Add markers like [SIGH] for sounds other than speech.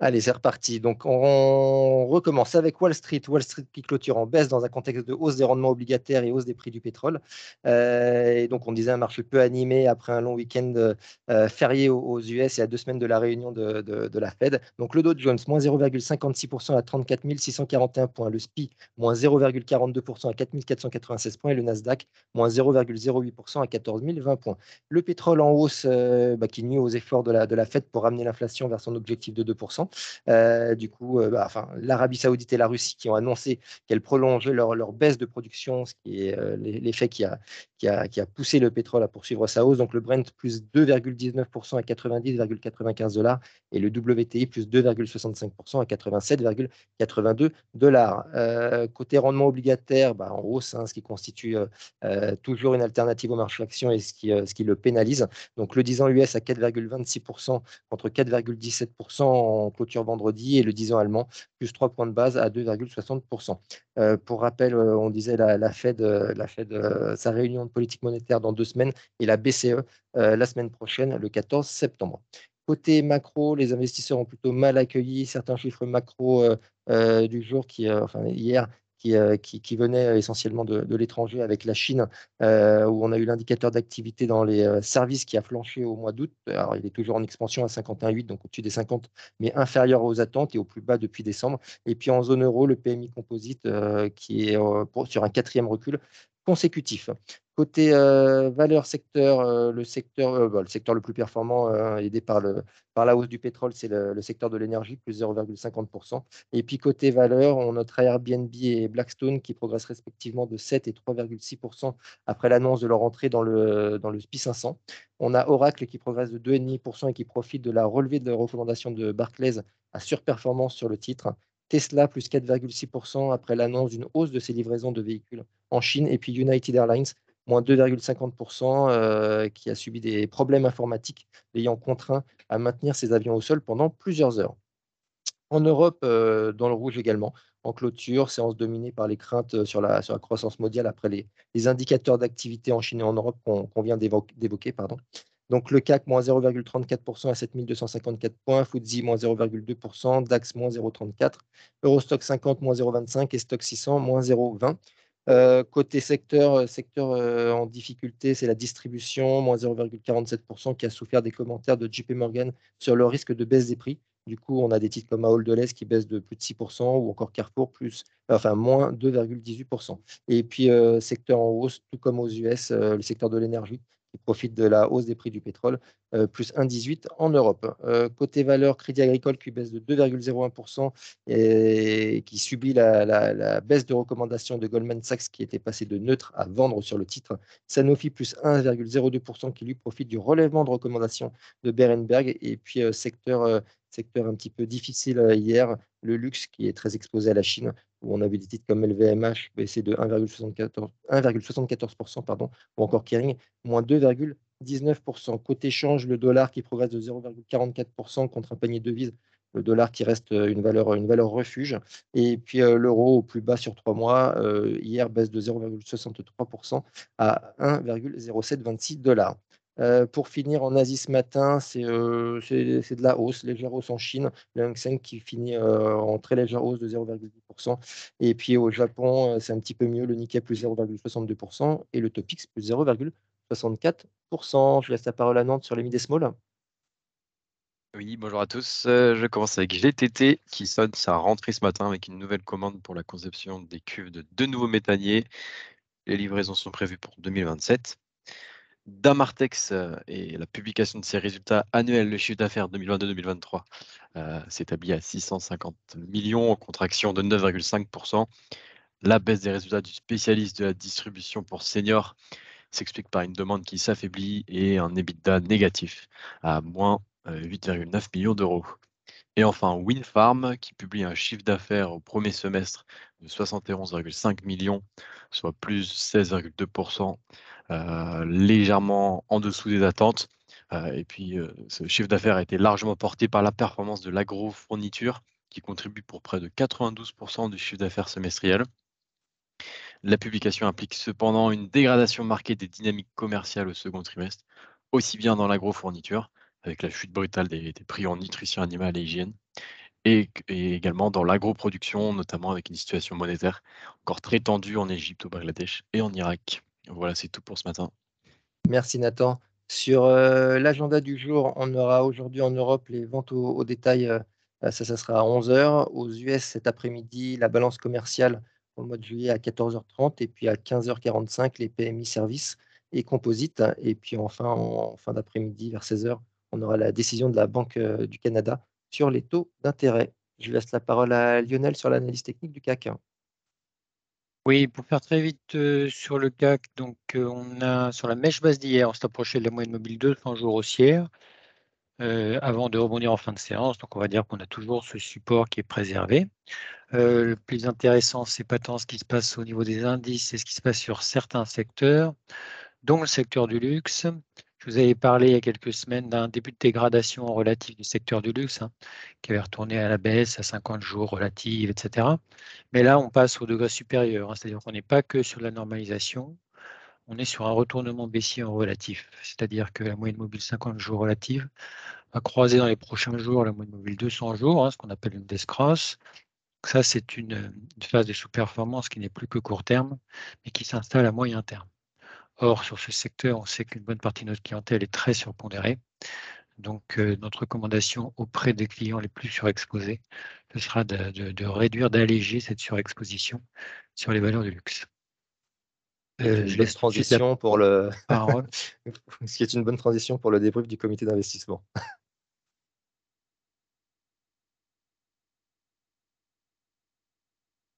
Allez, c'est reparti. Donc, on recommence avec Wall Street. Wall Street qui clôture en baisse dans un contexte de hausse des rendements obligataires et hausse des prix du pétrole. Euh, et donc, on disait un marché peu animé après un long week-end euh, férié aux, US et à deux semaines de la réunion de, la Fed. Donc, le Dow Jones, moins 0,56% à 34 641 points. Le SPI, moins 0,42% à 4 496 points. Et le Nasdaq, moins 0,08% à 14 020 points. Le pétrole en hausse euh, bah, qui nuit aux efforts de la, de la Fed pour ramener l'inflation vers son objectif de 2%. Euh, du coup, euh, bah, l'Arabie Saoudite et la Russie qui ont annoncé qu'elles prolongeaient leur, baisse de production, ce qui est euh, l'effet qui a, poussé le pétrole à poursuivre sa hausse. Donc le Brent plus 2,19% à 90,95 dollars et le WTI plus 2,65% à 87,82 dollars. côté rendement obligataire, bah, en hausse, hein, ce qui constitue toujours une alternative au marché action et ce qui, ce qui le pénalise. Donc le 10 ans US à 4,26% contre 4,17% en clôture vendredi et le 10 ans allemand, plus 3 points de base à 2,60%. Euh, pour rappel, euh, on disait la, Fed, euh, sa réunion de politique monétaire dans deux semaines et la BCE la semaine prochaine, le 14 septembre. Côté macro, les investisseurs ont plutôt mal accueilli certains chiffres macro du jour qui, enfin hier, euh, qui, venait euh, essentiellement de, l'étranger avec la Chine, euh, où on a eu l'indicateur d'activité dans les services qui a flanché au mois d'août. Alors, il est toujours en expansion à 51,8, donc au-dessus des 50, mais inférieur aux attentes et au plus bas depuis décembre. Et puis en zone euro, le PMI composite qui est sur un quatrième recul consécutif. Côté euh, valeur secteur, euh, le, secteur euh, bah, le secteur le plus performant, aidé par, le, par la hausse du pétrole, c'est le, secteur de l'énergie, plus 0,50%. Et puis côté valeur, on note Airbnb et Blackstone qui progressent respectivement de 7 et 3,6% après l'annonce de leur entrée dans le, dans le SPI 500. On a Oracle qui progresse de 2,5% et qui profite de la relevée de recommandation de Barclays à surperformance sur le titre. Tesla plus 4,6% après l'annonce d'une hausse de ses livraisons de véhicules en Chine. Et puis United Airlines moins 2,50%, euh, qui a subi des problèmes informatiques, l'ayant contraint à maintenir ses avions au sol pendant plusieurs heures. En Europe, euh, dans le rouge également, en clôture, séance dominée par les craintes sur la, sur la croissance mondiale après les, les indicateurs d'activité en Chine et en Europe qu'on vient d'évoquer. Donc le CAC, moins 0,34% à 7254 points, FTSE, moins 0,2%, DAX, moins 0,34%, Eurostock 50, moins 0,25% et Stock 600, moins 0,20%. Euh, côté secteur, euh, secteur euh, en difficulté, c'est la distribution, moins 0,47%, qui a souffert des commentaires de JP Morgan sur le risque de baisse des prix. Du coup, on a des titres comme Ahold qui baissent de plus de 6% ou encore Carrefour, plus, enfin, moins 2,18%. Et puis, secteur en hausse, tout comme aux US, le secteur de l'énergie qui profite de la hausse des prix du pétrole, euh, plus 1,18 en Europe. Euh, côté valeur, Crédit Agricole qui baisse de 2,01% et qui subit la, baisse de recommandation de Goldman Sachs qui était passé de neutre à vendre sur le titre. Sanofi plus 1,02% qui lui profite du relèvement de recommandation de Berenberg. Et puis euh, secteur secteur un petit peu difficile hier, le luxe qui est très exposé à la Chine, où on avait des titres comme LVMH baissé de 1,74%, pardon, ou encore Kering, moins 2,19%. Côté change, le dollar qui progresse de 0,44% contre un panier de devises, le dollar qui reste une valeur, une valeur refuge. Et puis euh, l'euro au plus bas sur trois mois, euh, hier baisse de 0,63% à 1,0726 dollars. Euh, pour finir, en Asie ce matin, euh, c'est de la hausse, légère hausse en Chine, le Hang Seng qui finit euh, en très légère hausse de 0,10%. Et puis au Japon, c'est un petit peu mieux, le Nikkei plus 0,62% et le Topix plus 0,64%. Je laisse la parole à Nantes sur les mid small. Oui, bonjour à tous. Je commence avec GTT qui sonne sa rentrée ce matin avec une nouvelle commande pour la conception des cuves de deux nouveaux méthaniers. Les livraisons sont prévues pour 2027. Damartex euh, et la publication de ses résultats annuels, le chiffre d'affaires 2022-2023 euh, s'établit à 650 millions contraction de 9,5%. La baisse des résultats du spécialiste de la distribution pour seniors s'explique par une demande qui s'affaiblit et un EBITDA négatif à moins 8,9 euh, millions d'euros. Et enfin, Winfarm, qui publie un chiffre d'affaires au premier semestre de 71,5 millions, soit plus 16,2%, euh, légèrement en dessous des attentes. Euh, et puis, euh, ce chiffre d'affaires a été largement porté par la performance de l'agro-fourniture, qui contribue pour près de 92% du chiffre d'affaires semestriel. La publication implique cependant une dégradation marquée des dynamiques commerciales au second trimestre, aussi bien dans l'agro-fourniture, avec la chute brutale des, prix en nutrition animale et hygiène, et, également dans l'agroproduction, notamment avec une situation monétaire encore très tendue en Égypte, au Bangladesh et en Irak. Voilà, c'est tout pour ce matin. Merci Nathan. Sur euh, l'agenda du jour, on aura aujourd'hui en Europe les ventes au, détail, euh, ça, ça sera à 11h. Aux US cet après-midi, la balance commerciale au mois de juillet à 14h30 et puis à 15h45, les PMI services et composites. Et puis enfin, en fin d'après-midi, vers 16h, on aura la décision de la Banque euh, du Canada sur les taux d'intérêt. Je laisse la parole à Lionel sur l'analyse technique du CAC. Oui, pour faire très vite euh, sur le CAC, donc euh, on a sur la mèche basse d'hier, on s'est approché de la moyenne mobile 200 jours haussière avant de rebondir en fin de séance. Donc on va dire qu'on a toujours ce support qui est préservé. le plus intéressant, c'est pas tant ce qui se passe au niveau des indices, c'est ce qui se passe sur certains secteurs, dont le secteur du luxe. Je vous avais parlé il y a quelques semaines d'un début de dégradation relative du secteur du luxe, hein, qui avait retourné à la baisse à 50 jours relative, etc. Mais là, on passe au degré supérieur, hein, c'est-à-dire qu'on n'est pas que sur la normalisation, on est sur un retournement baissier en relatif, c'est-à-dire que la moyenne mobile 50 jours relative va croiser dans les prochains jours la moyenne mobile 200 jours, hein, ce qu'on appelle une death. Ça, c'est une, phase de sous-performance qui n'est plus que court terme, mais qui s'installe à moyen terme. Or, sur ce secteur, on sait qu'une bonne partie de notre clientèle est très surpondérée. Donc, euh, notre recommandation auprès des clients les plus surexposés, ce sera de, réduire, d'alléger cette surexposition sur les valeurs de luxe. Euh, je laisse transition pour le. [LAUGHS] ce qui est une bonne transition pour le débrief du comité d'investissement.